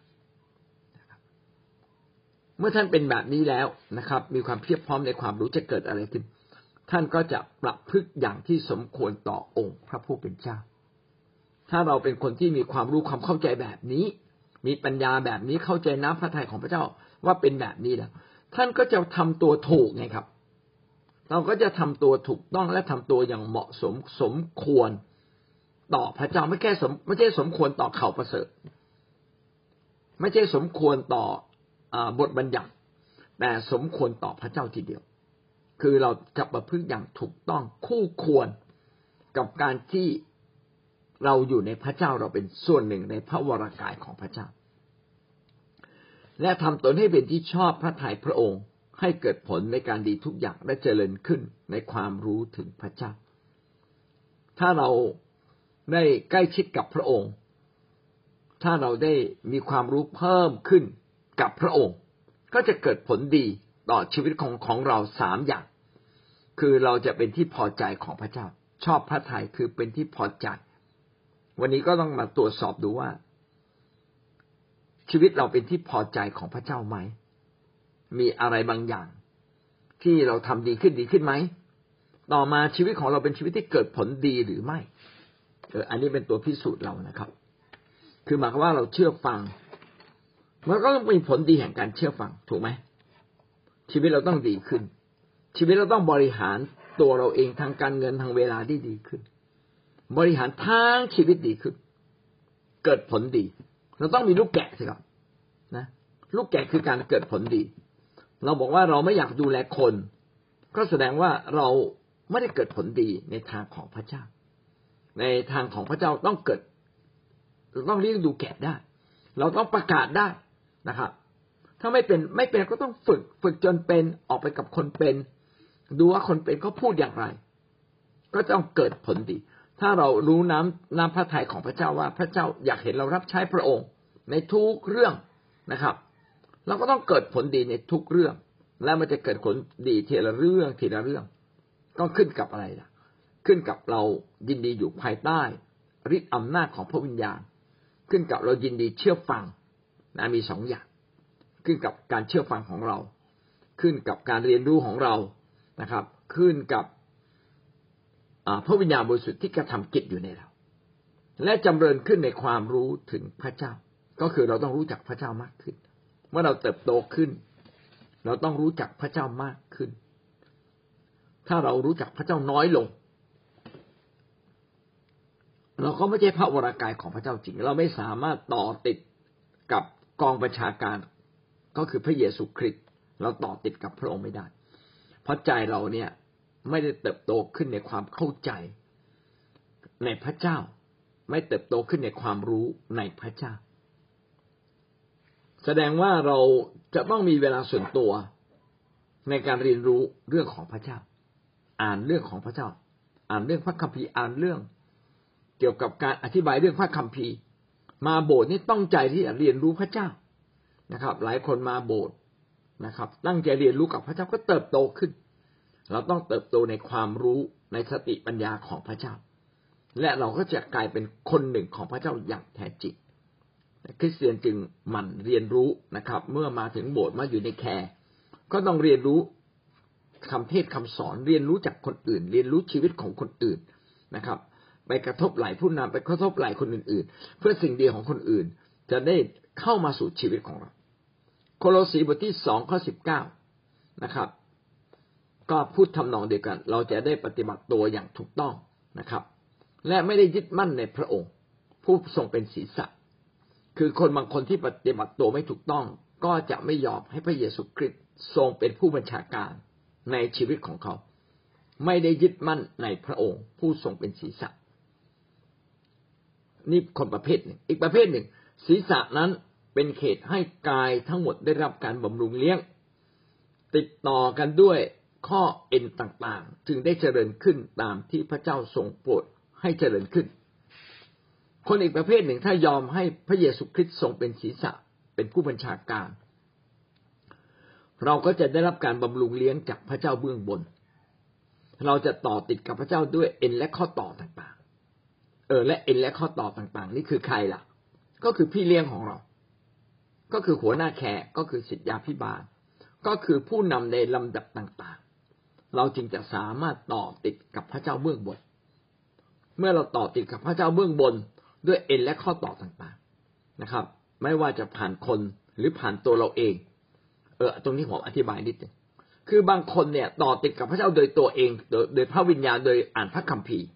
เมื่อท่านเป็นแบบนี้แล้วนะครับ มีความเพียบพร้อมในความรู้จะเกิดอะไรขึ้น ท่านก็จะประพฤติอย่างที่สมควรต่อองค์พระผู้เป็นเจ้า ถ้าเราเป็นคนที่มีความรู้ความเข้าใจแบบนี้ มีปัญญาแบบนี้เข้าใจน้ำพระทัยของพระเจ้าว่าเป็นแบบนี้แล้ว ท่านก็จะทำตัวถูกไงครับ เราก็จะทำตัวถูกต้องและทำตัวอย่างเหมาะสมสมควรต่อพระเจ้าไม่แค่สมไม่ใช่สมควรต่อเขาประเสริฐ ไม่ใช่สมควรต่อ บทบัญญัติ แต่สมควรต่อพระเจ้าทีเดียว คือเราจะประพฤติอย่างถูกต้องคู่ควรกับการที่เราอยู่ในพระเจ้าเราเป็นส่วนหนึ่งในพระวรากายของพระเจ้า และทำตนให้เป็นที่ชอบพระทัยพระองค์ให้เกิดผลในการดีทุกอย่างและเจริญขึ้นในความรู้ถึงพระเจ้า ถ้าเราได้ใกล้ชิดกับพระองค์ ถ้าเราได้มีความรู้เพิ่มขึ้น กับพระองค์ ก็จะเกิดผลดีต่อชีวิตของของเราสามอย่าง คือเราจะเป็นที่พอใจของพระเจ้า ชอบพระทัยคือเป็นที่พอใจ วันนี้ก็ต้องมาตรวจสอบดูว่า ชีวิตเราเป็นที่พอใจของพระเจ้าไหม มีอะไรบางอย่าง ที่เราทำดีขึ้นดีขึ้นไหมต่อมาชีวิตของเราเป็นชีวิตที่เกิดผลดีหรือไม่เอออันนี้เป็นตัวพิสูจน์เรานะครับ คือหมายความว่าเราเชื่อฟัง มันก็ต้องมีผลดีแห่งการเชื่อฟังถูกไหมชีวิตเราต้องดีขึ้น ชีวิตเราต้องบริหารตัวเราเองทางการเงินทางเวลาที่ดีขึ้น บริหารทางชีวิตดีขึ้น เกิดผลดี เราต้องมีลูกแกะสิครับนะ ลูกแกะคือการเกิดผลดี เราบอกว่าเราไม่อยากดูแลคน ก็แสดงว่าเราไม่ได้เกิดผลดีในทางของพระเจ้า ในทางของพระเจ้าต้องเกิด เราต้องเลี้ยงดูแกะได้ เราต้องประกาศได้ นะครับ ถ้าไม่เป็นไม่เป็นก็ต้องฝึก ฝึกจนเป็นออกไปกับคนเป็น ดูว่าคนเป็นเขาพูดอย่างไร ก็ต้องเกิดผลดี ถ้าเรารู้น้ำน้ำพระทัยของพระเจ้าว่าพระเจ้าอยากเห็นเรารับใช้พระองค์ ในทุกเรื่องนะครับ เราก็ต้องเกิดผลดีในทุกเรื่อง และมันจะเกิดผลดีทีละเรื่องทีละเรื่อง ก็ขึ้นกับอะไรล่ะ ขึ้นกับเรายินดีอยู่ภายใต้ฤทธิอำนาจของพระวิญญาณ ขึ้นกับเรายินดีเชื่อฟัง นะมีสองอย่าง ขึ้นกับการเชื่อฟังของเรา ขึ้นกับการเรียนรู้ของเรานะครับ ขึ้นกับพระวิญญาณบริสุทธิ์ที่กระทำกิจอยู่ในเรา และจำเริญขึ้นในความรู้ถึงพระเจ้า ก็คือเราต้องรู้จักพระเจ้ามากขึ้น เมื่อเราเติบโตขึ้น เราต้องรู้จักพระเจ้ามากขึ้น ถ้าเรารู้จักพระเจ้าน้อยลง เราก็ไม่ใช่พระวรากายของพระเจ้าจริง เราไม่สามารถต่อติดกับ กองบัญชาการก็คือพระเยซูคริสต์เราต่อติดกับพระองค์ไม่ได้ เพราะใจเราเนี่ยไม่ได้เติบโตขึ้นในความเข้าใจ ในพระเจ้า ไม่เติบโตขึ้นในความรู้ในพระเจ้า แสดงว่าเราจะต้องมีเวลาส่วนตัวในการเรียนรู้เรื่องของพระเจ้า อ่านเรื่องของพระเจ้า อ่านเรื่องพระคัมภีร์อ่านเรื่อง เกี่ยวกับการอธิบายเรื่องพระคัมภีร์ มาโบสถ์นี่ต้องใจที่จะเรียนรู้พระเจ้านะครับ หลายคนมาโบสถ์นะครับ ตั้งใจเรียนรู้กับพระเจ้าก็เติบโตขึ้น เราต้องเติบโตในความรู้ในสติปัญญาของพระเจ้า และเราก็จะกลายเป็นคนหนึ่งของพระเจ้าอย่างแท้จริงคริสเตียนจึงหมั่นเรียนรู้นะครับ เมื่อมาถึงโบสถ์มาอยู่ในแคร์ก็ต้องเรียนรู้คำเทศคำสอนเรียนรู้จากคนอื่น เรียนรู้ชีวิตของคนอื่นนะครับ ไปกระทบไหลผู้นำไปกระทบไหลคนอื่น ๆ เพื่อสิ่งดีของคนอื่น จะได้เข้ามาสู่ชีวิตของเรา โคโลสีบทที่สองข้อสิบเก้านะครับ ก็พูดทำนองเดียวกัน เราจะได้ปฏิบัติตัวอย่างถูกต้องนะครับ และไม่ได้ยึดมั่นในพระองค์ ผู้ทรงเป็นศีรษะ คือคนบางคนที่ปฏิบัติตัวไม่ถูกต้อง ก็จะไม่ยอมให้พระเยซูคริสต์ทรงเป็นผู้บัญชาการในชีวิตของเขา ไม่ได้ยึดมั่นในพระองค์ ผู้ทรงเป็นศีรษะ นี่คนประเภทหนึ่งอีกประเภทหนึ่ง ศีรษะนั้นเป็นเขตให้กายทั้งหมดได้รับการบำรุงเลี้ยง ติดต่อกันด้วยข้อเอ็นต่างๆ จึงได้เจริญขึ้นตามที่พระเจ้าทรงโปรดให้เจริญขึ้น คนอีกประเภทหนึ่งถ้ายอมให้พระเยซูคริสต์ทรงเป็นศีรษะเป็นผู้บัญชาการ เราก็จะได้รับการบำรุงเลี้ยงจากพระเจ้าเบื้องบน เราจะต่อติดกับพระเจ้าด้วยเอ็นและข้อต่อต่างๆ เออ และเอ็นและข้อต่อต่างๆ นี่คือใครล่ะ ก็คือพี่เลี้ยงของเรา ก็คือหัวหน้าแขกก็คือสิทธยาพิบาล ก็คือผู้นำในลำดับต่างๆ เราจึงจะสามารถต่อติดกับพระเจ้าเบื้องบน เมื่อเราต่อติดกับพระเจ้าเบื้องบน ด้วยเอ็นและข้อต่อต่างๆนะครับ ไม่ว่าจะผ่านคนหรือผ่านตัวเราเอง เออ ตรงนี้ผมอธิบายนิดนึงคือบางคนเนี่ยต่อติดกับพระเจ้าโดยตัวเอง โดยโดยพระวิญญาณโดยอ่านพระคัมภีร์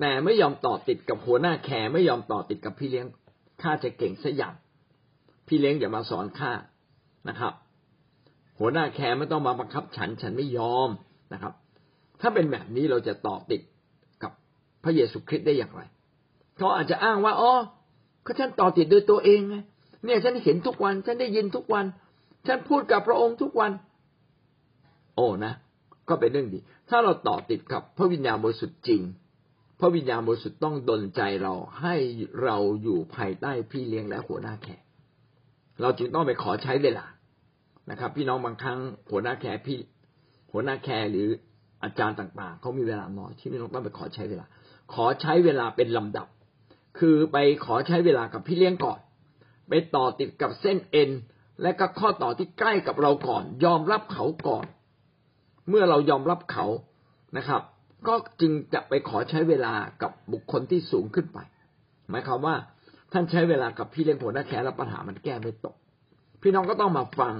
แต่ไม่ยอมต่อติดกับหัวหน้าแคร์ไม่ยอมต่อติดกับพี่เลี้ยงข้าจะเก่งสักอย่างพี่เลี้ยงอย่ามาสอนข้านะครับ หัวหน้าแคร์ไม่ต้องมาบังคับฉัน ฉันไม่ยอมนะครับ ถ้าเป็นแบบนี้เราจะต่อติดกับพระเยซูคริสต์ได้อย่างไรเขาอาจจะอ้างว่าอ๋อก็ฉันต่อติดโดยตัวเองไงเนี่ยฉันเห็นทุกวัน ฉันได้ยินทุกวัน ฉันพูดกับพระองค์ทุกวัน โอ้นะ ก็เป็นเรื่องดี ถ้าเราต่อติดกับพระวิญญาณบริสุทธิ์จริง พระวิญญาณบริสุทธิ์ต้องดลใจเราให้เราอยู่ภายใต้พี่เลี้ยงและหัวหน้าแขกเราจึงต้องไปขอใช้เวลานะครับ พี่น้องบางครั้งหัวหน้าแขกพี่ หัวหน้าแขกหรืออาจารย์ต่างๆเขามีเวลาน้อยที่พี่น้องต้องไปขอใช้เวลา ขอใช้เวลาเป็นลำดับ คือไปขอใช้เวลากับพี่เลี้ยงก่อน ไปต่อติดกับเส้นเอ็น และก็ข้อต่อที่ใกล้กับเราก่อน ยอมรับเขาก่อน เมื่อเรายอมรับเขานะครับ ก็จึงจะไปขอใช้เวลากับบุคคลที่สูงขึ้นไป หมายความว่าท่านใช้เวลากับพี่เลี้ยงหัวหน้าแขแล้วปัญหามันแก้ไม่ตก พี่น้องก็ต้องมาฟัง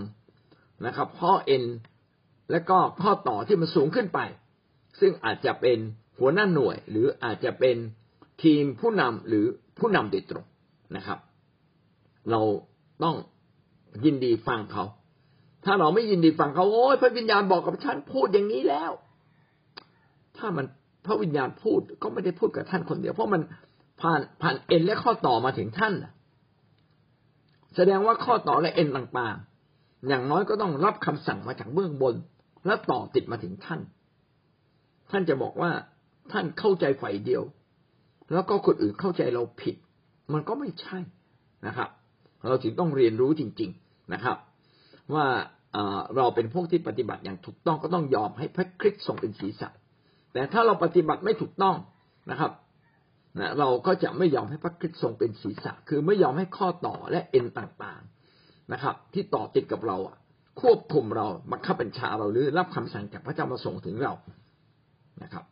นะครับ ข้อเอ็นและก็ข้อต่อที่มันสูงขึ้นไป ซึ่งอาจจะเป็นหัวหน้าหน่วย หรืออาจจะเป็นทีมผู้นำหรือผู้นำโดยตรงนะครับ เราต้องยินดีฟังเขา ถ้าเราไม่ยินดีฟังเขาโอ้ยพระวิญญาณบอกกับฉันพูดอย่างนี้แล้ว ถ้ามันพระวิญญาณพูดก็ไม่ได้พูดกับท่านคนเดียว เพราะมันผ่านผ่านเอ็นและข้อต่อมาถึงท่านแสดงว่าข้อต่อและเอ็นต่างๆ อย่างน้อยก็ต้องรับคำสั่งมาจากเบื้องบน แล้วต่อติดมาถึงท่าน ท่านจะบอกว่าท่านเข้าใจฝ่ายเดียว แล้วก็คนอื่นเข้าใจเราผิด มันก็ไม่ใช่นะครับ เราจึงต้องเรียนรู้จริง ๆนะครับ ว่าเราเป็นพวกที่ปฏิบัติอย่างถูกต้องก็ต้องยอมให้พระคริสต์ทรงเป็นศีรษะ แต่ถ้าเราปฏิบัติไม่ถูกต้องนะครับนะเราก็จะไม่ยอมให้พระคริสต์ทรงเป็นศีรษะ คือไม่ยอมให้ข้อต่อและเอ็นต่างๆนะครับ ที่ต่อติดกับเราอะควบคุมเราบังคับบัญชาเราหรือรับคำสั่งจากพระเจ้ามาส่งถึงเรานะครับ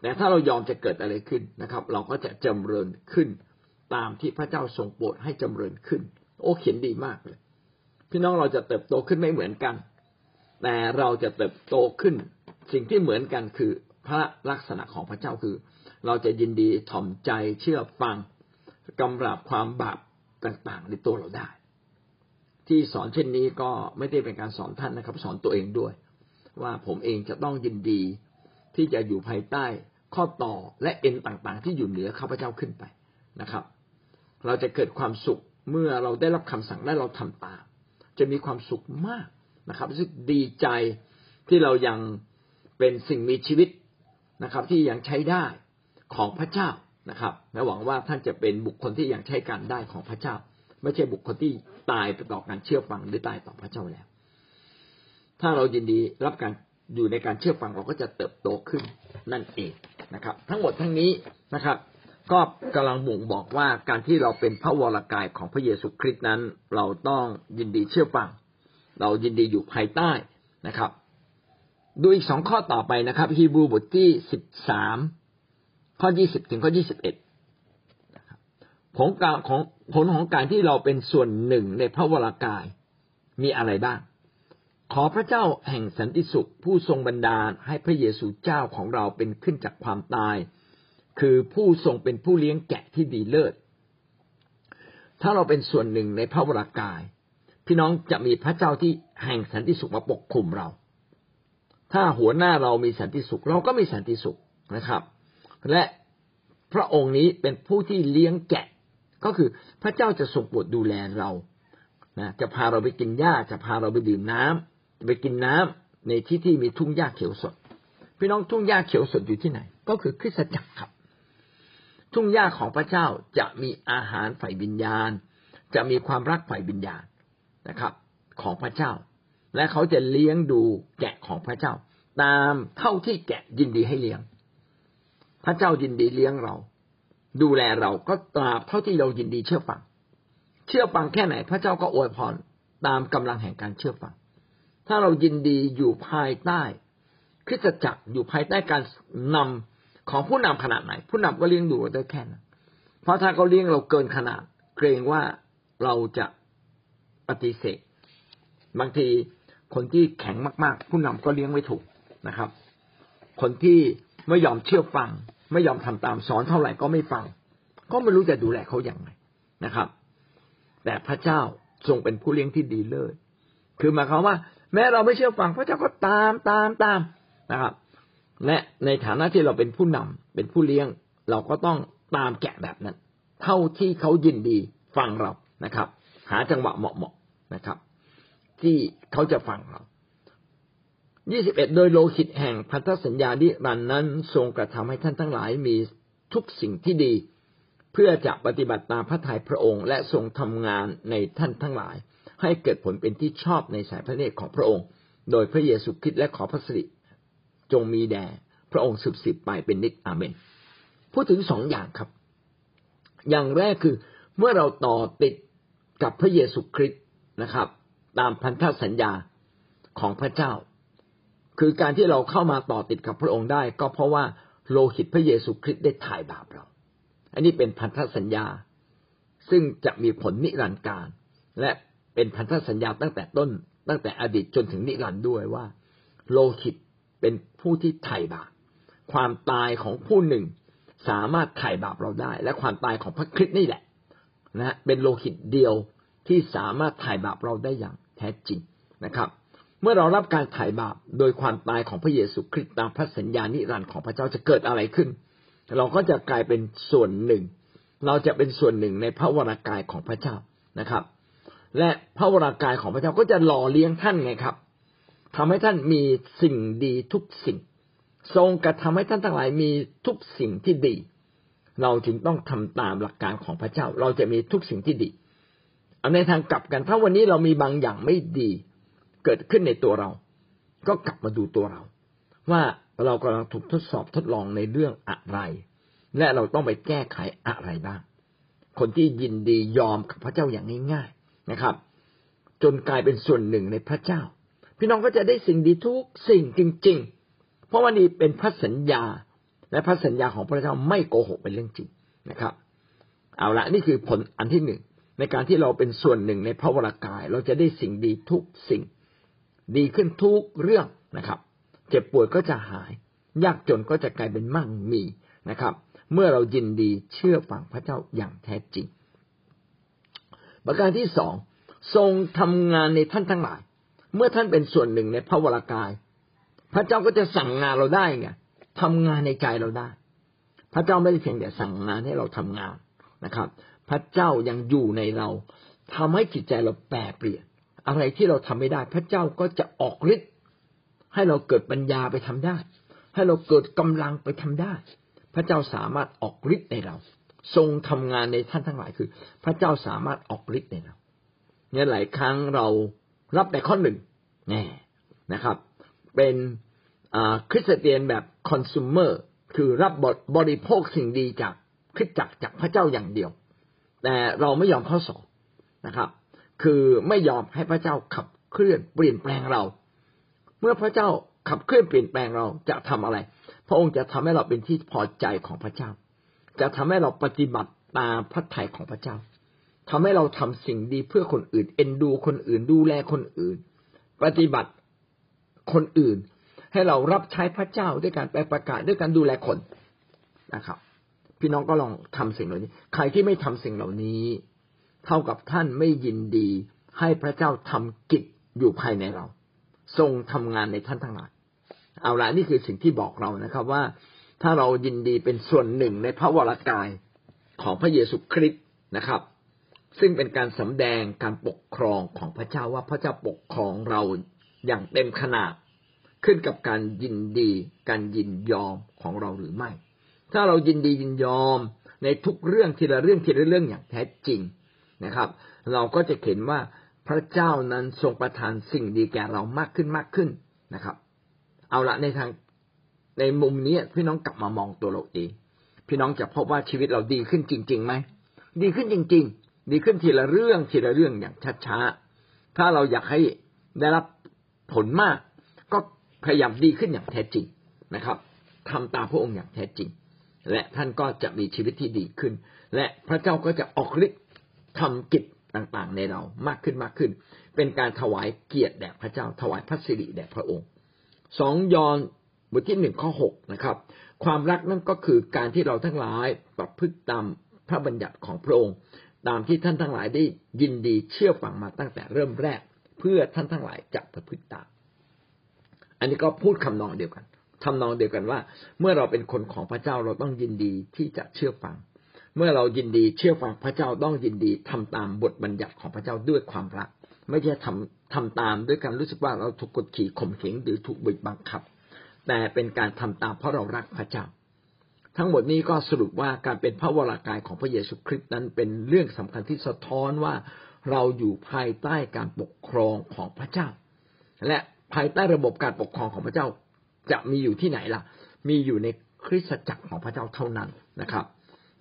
แต่ถ้าเรายอมจะเกิดอะไรขึ้นนะครับ เราก็จะจำเริญขึ้น ตามที่พระเจ้าทรงโปรดให้จำเริญขึ้น โอ้เขียนดีมากเลย พี่น้องเราจะเติบโตขึ้นไม่เหมือนกัน แต่เราจะเติบโตขึ้น สิ่งที่เหมือนกันคือ พระลักษณะของพระเจ้าคือ เราจะยินดีถ่อมใจเชื่อฟังกำราบความบาปต่างๆ ในตัวเราได้ ที่สอนเช่นนี้ก็ไม่ได้เป็นการสอนท่านนะครับ สอนตัวเองด้วย ว่าผมเองจะต้องยินดีที่จะอยู่ภายใต้ข้อต่อและเอ็นต่างๆ ที่อยู่เหนือข้าพเจ้าขึ้นไปนะครับ เราจะเกิดความสุขเมื่อเราได้รับคำสั่งและเราทำตามจะมีความสุขมากนะครับรู้สึกดีใจที่เรายังเป็นสิ่งมีชีวิต นะครับ ที่ยังใช้ได้ของพระเจ้านะครับและหวังว่าท่านจะเป็นบุคคลที่ยังใช้การได้ของพระเจ้า ไม่ใช่บุคคลที่ตายไปต่อการเชื่อฟังหรือตายต่อพระเจ้าแล้ว ถ้าเรายินดีรับการอยู่ในการเชื่อฟังเราก็จะเติบโตขึ้นนั่นเองนะครับ ทั้งหมดทั้งนี้นะครับ ก็กำลังบ่งบอกว่าการที่เราเป็นพระวรากายของพระเยซูคริสต์นั้น เราต้องยินดีเชื่อฟัง เรายินดีอยู่ภายใต้นะครับ ดูอีกสองข้อต่อไปนะครับฮีบรูบทที่สิบสามข้อยี่สิบถึงข้อยี่สิบเอ็ดผลการของผลของการที่เราเป็นส่วนหนึ่งในพระวรากายมีอะไรบ้าง ขอพระเจ้าแห่งสันติสุข ผู้ทรงบันดาลให้พระเยซูเจ้าของเราเป็นขึ้นจากความตาย คือผู้ทรงเป็นผู้เลี้ยงแกะที่ดีเลิศ ถ้าเราเป็นส่วนหนึ่งในพระวรากาย พี่น้องจะมีพระเจ้าที่แห่งสันติสุขมาปกคุมเรา ถ้าหัวหน้าเรามีสันติสุข เราก็มีสันติสุขนะครับ และพระองค์นี้เป็นผู้ที่เลี้ยงแกะ ก็คือพระเจ้าจะทรงโปรดดูแลเรานะจะพาเราไปกินหญ้าจะพาเราไปดื่มน้ำไปกินน้ำในที่ที่มีทุ่งหญ้าเขียวสด พี่น้องทุ่งหญ้าเขียวสดอยู่ที่ไหน ก็คือคริสตจักรครับ ทุ่งหญ้าของพระเจ้าจะมีอาหารฝ่ายวิญญาณ จะมีความรักฝ่ายวิญญาณนะครับ ของพระเจ้า และเขาจะเลี้ยงดูแกะของพระเจ้า ตามเท่าที่แกะยินดีให้เลี้ยง พระเจ้ายินดีเลี้ยงเรา ดูแลเราก็ตราบเท่าที่เรายินดีเชื่อฟัง เชื่อฟังแค่ไหน พระเจ้าก็อวยพรตามกำลังแห่งการเชื่อฟัง ถ้าเรายินดีอยู่ภายใต้คริสตจักรอยู่ภายใต้การนำของผู้นำขนาดไหน ผู้นำก็เลี้ยงดูเราได้แค่นั้นเพราะถ้าเขาเลี้ยงเราเกินขนาด เกรงว่าเราจะปฏิเสธ บางที คนที่แข็งมาก ๆ ผู้นำก็เลี้ยงไม่ถูกนะครับ คนที่ไม่ยอมเชื่อฟัง ไม่ยอมทำตามสอนเท่าไหร่ก็ไม่ฟัง ก็ไม่รู้จะดูแลเขาอย่างไรนะครับ แต่พระเจ้าทรงเป็นผู้เลี้ยงที่ดีเลิศคือหมายความว่า แม้เราไม่เชื่อฟังพระเจ้าก็ตามตามตามนะครับ และในฐานะที่เราเป็นผู้นำเป็นผู้เลี้ยง เราก็ต้องตามแกะแบบนั้น เท่าที่เขายินดีฟังเรานะครับ หาจังหวะเหมาะๆนะครับ ที่เขาจะฟังเรายี่สิบเอ็ดโดยโลหิตแห่งพันธสัญญาดิรันนั้น ทรงกระทำให้ท่านทั้งหลายมีทุกสิ่งที่ดี เพื่อจะปฏิบัติตามพระทัยพระองค์ และทรงทำงานในท่านทั้งหลาย ให้เกิดผลเป็นที่ชอบในสายพระเนตรของพระองค์ โดยพระเยซูคริสต์และขอพระสิริจงมีแด่พระองค์สืบสิบไปเป็นนิจอาเมน พูดถึงสองอย่างครับ อย่างแรกคือเมื่อเราต่อติดกับพระเยซูคริสต์นะครับ ตามพันธสัญญาของพระเจ้า คือการที่เราเข้ามาต่อติดกับพระองค์ได้ ก็เพราะว่าโลหิตพระเยซูคริสต์ได้ถ่ายบาปเรา อันนี้เป็นพันธสัญญา ซึ่งจะมีผลนิรันดร์การ และเป็นพันธสัญญาตั้งแต่ต้น ตั้งแต่อดีตจนถึงนิรันดร์ด้วยว่า โลหิตเป็นผู้ที่ไถ่บาป ความตายของผู้หนึ่งสามารถไถ่บาปเราได้ และความตายของพระคริสต์นี่แหละนะเป็นโลหิตเดียวที่สามารถไถ่บาปเราได้อย่าง แท้จริงนะครับ เมื่อเรารับการไถ่บาปโดยความตายของพระเยซูคริสต์ตามพระสัญญานิรันดร์ของพระเจ้าจะเกิดอะไรขึ้น เราก็จะกลายเป็นส่วนหนึ่ง เราจะเป็นส่วนหนึ่งในพระวรากายของพระเจ้านะครับ และพระวรากายของพระเจ้าก็จะหล่อเลี้ยงท่านไงครับทำให้ท่านมีสิ่งดีทุกสิ่ง ทรงกระทำให้ท่านทั้งหลายมีทุกสิ่งที่ดี เราจึงต้องทำตามหลักการของพระเจ้า เราจะมีทุกสิ่งที่ดี เอาในทางกลับกัน ถ้าวันนี้เรามีบางอย่างไม่ดี เกิดขึ้นในตัวเรา ก็กลับมาดูตัวเรา ว่าเรากำลังถูกทดสอบทดลองในเรื่องอะไร และเราต้องไปแก้ไขอะไรบ้าง คนที่ยินดียอมกับพระเจ้าอย่างง่ายๆนะครับ จนกลายเป็นส่วนหนึ่งในพระเจ้า พี่น้องก็จะได้สิ่งดีทุกสิ่งจริง ๆ เพราะว่านี่เป็นพระสัญญา และพระสัญญาของพระเจ้าไม่โกหกเป็นเรื่องจริงนะครับ เอาละนี่คือผลอันที่หนึ่ง ในการที่เราเป็นส่วนหนึ่งในพระวรากาย เราจะได้สิ่งดีทุกสิ่ง ดีขึ้นทุกเรื่องนะครับ เจ็บป่วยก็จะหาย ยากจนก็จะกลายเป็นมั่งมีนะครับ เมื่อเรายินดีเชื่อฟังพระเจ้าอย่างแท้จริง ประการที่สองทรงทำงานในท่านทั้งหลาย เมื่อท่านเป็นส่วนหนึ่งในพระวรากาย พระเจ้าก็จะสั่งงานเราได้ไงทำงานในใจเราได้ พระเจ้าไม่ได้เพียงแต่สั่งงานให้เราทำงานนะครับ พระเจ้ายังอยู่ในเราทำให้จิตใจเราแปรเปลี่ยน อะไรที่เราทำไม่ได้ พระเจ้าก็จะออกฤทธิ์ให้เราเกิดปัญญาไปทำได้ ให้เราเกิดกำลังไปทำได้ พระเจ้าสามารถออกฤทธิ์ในเรา ทรงทำงานในท่านทั้งหลายคือ พระเจ้าสามารถออกฤทธิ์ในเราเนี่ยหลายครั้งเรารับแต่ข้อหนึ่งแน่นะครับ เป็นคริสเตียนแบบคอน sumer คือรับบริโภคสิ่งดีจากคริสจักรจากพระเจ้าอย่างเดียว แต่เราไม่ยอมข้อสองนะครับ คือไม่ยอมให้พระเจ้าขับเคลื่อนเปลี่ยนแปลงเรา เมื่อพระเจ้าขับเคลื่อนเปลี่ยนแปลงเราจะทำอะไร พระองค์จะทำให้เราเป็นที่พอใจของพระเจ้า จะทำให้เราปฏิบัติตามพระทัยของพระเจ้าทำให้เราทำสิ่งดีเพื่อคนอื่น เอ็นดูคนอื่นดูแลคนอื่น ปฏิบัติคนอื่น ให้เรารับใช้พระเจ้าด้วยการไปประกาศด้วยการดูแลคนนะครับ พี่น้องก็ลองทำสิ่งเหล่านี้ ใครที่ไม่ทำสิ่งเหล่านี้ เท่ากับท่านไม่ยินดี ให้พระเจ้าทำกิจอยู่ภายในเรา ทรงทำงานในท่านทั้งหลายเอาละนี่คือสิ่งที่บอกเรานะครับว่า ถ้าเรายินดีเป็นส่วนหนึ่งในพระวรากายของพระเยซูคริสต์นะครับ ซึ่งเป็นการสำแดงการปกครองของพระเจ้าว่าพระเจ้าปกครองเราอย่างเต็มขนาดขึ้นกับการยินดี การยินยอมของเราหรือไม่ ถ้าเรายินดียินยอมในทุกเรื่องทีละเรื่องทีละเรื่องอย่างแท้จริงนะครับ เราก็จะเห็นว่าพระเจ้านั้นทรงประทานสิ่งดีแก่เรามากขึ้นมากขึ้นนะครับ เอาละในทางในมุมนี้พี่น้องกลับมามองตัวเราเองพี่น้องจะพบว่าชีวิตเราดีขึ้นจริงๆไหมดีขึ้นจริง ๆ ดีขึ้นทีละเรื่องทีละเรื่องอย่างช้าๆถ้าเราอยากให้ได้รับผลมาก ก็พยายามดีขึ้นอย่างแท้จริงนะครับทำตามพระองค์อย่างแท้จริง และท่านก็จะมีชีวิตที่ดีขึ้น และพระเจ้าก็จะออกฤทธิ์ทำกิจต่างๆในเรามากขึ้นมากขึ้น เป็นการถวายเกียรติแด่พระเจ้าถวายพระสิริแด่พระองค์สองยอห์นบทที่หนึ่งข้อหกนะครับ ความรักนั่นก็คือการที่เราทั้งหลายประพฤติตามพระบัญญัติของพระองค์ ตามที่ท่านทั้งหลายได้ยินดีเชื่อฟังมาตั้งแต่เริ่มแรก เพื่อท่านทั้งหลายจะประพฤติตาม อันนี้ก็พูดคำนองเดียวกัน ทำนองเดียวกันว่า เมื่อเราเป็นคนของพระเจ้าเราต้องยินดีที่จะเชื่อฟัง เมื่อเรายินดีเชื่อฟังพระเจ้าต้องยินดีทำตามบทบัญญัติของพระเจ้าด้วยความรัก ไม่ใช่ทำทำตามด้วยการรู้สึกว่าเราถูกกดขี่ข่มเหงหรือถูกบีบบังคับ แต่เป็นการทำตามเพราะเรารักพระเจ้า ทั้งหมดนี้ก็สรุปว่าการเป็นพระวรากายของพระเยซูคริสต์นั้นเป็นเรื่องสำคัญที่สะท้อนว่าเราอยู่ภายใต้การปกครองของพระเจ้า และภายใต้ระบบการปกครองของพระเจ้า จะมีอยู่ที่ไหนล่ะ มีอยู่ในคริสตจักรของพระเจ้าเท่านั้นนะครับ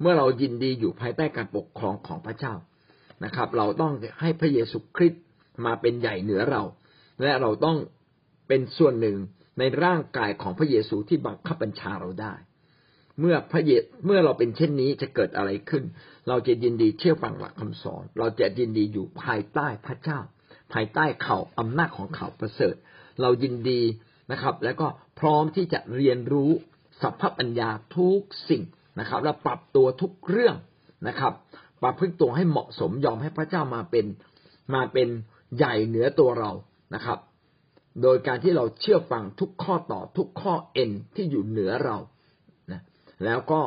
เมื่อเรายินดีอยู่ภายใต้การปกครองของพระเจ้านะครับ เราต้องให้พระเยซูคริสต์มาเป็นใหญ่เหนือเรา และเราต้องเป็นส่วนหนึ่งในร่างกายของพระเยซูที่บังคับบัญชาเราได้ เมื่อพระเยเมื่อเราเป็นเช่นนี้จะเกิดอะไรขึ้น เราจะยินดีเชื่อฟังหลักคำสอน เราจะยินดีอยู่ภายใต้พระเจ้า ภายใต้เขาอำนาจของเขาประเสริฐ เรายินดี นะครับ แล้วก็พร้อมที่จะเรียนรู้สัพพปัญญาทุกสิ่งนะครับ และปรับตัวทุกเรื่องนะครับ ปรับพึ่งตัวให้เหมาะสมยอมให้พระเจ้ามาเป็นมาเป็นใหญ่เหนือตัวเรานะครับ โดยการที่เราเชื่อฟังทุกข้อต่อทุกข้อเอ็นที่อยู่เหนือเรานะแล้วก็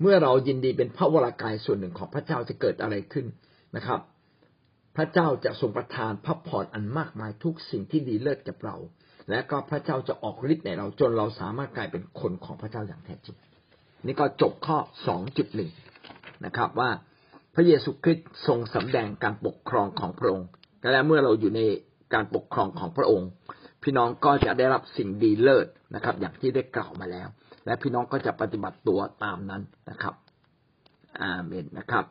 เมื่อเรายินดีเป็นพระวรากายส่วนหนึ่งของพระเจ้าจะเกิดอะไรขึ้นนะครับ พระเจ้าจะทรงประทานพระพรอันมากมายทุกสิ่งที่ดีเลิศกับเรา และก็พระเจ้าจะออกฤทธิ์ในเราจนเราสามารถกลายเป็นคนของพระเจ้าอย่างแท้จริง นี่ก็จบข้อสองจุดหนึ่งนะครับ ว่าพระเยซูคริสต์ทรงสำแดงการปกครองของพระองค์และเมื่อเราอยู่ในการปกครองของพระองค์ พี่น้องก็จะได้รับสิ่งดีเลิศนะครับ อย่างที่ได้กล่าวมาแล้ว และพี่น้องก็จะปฏิบัติตัวตามนั้นนะครับ อาเมนนะครับ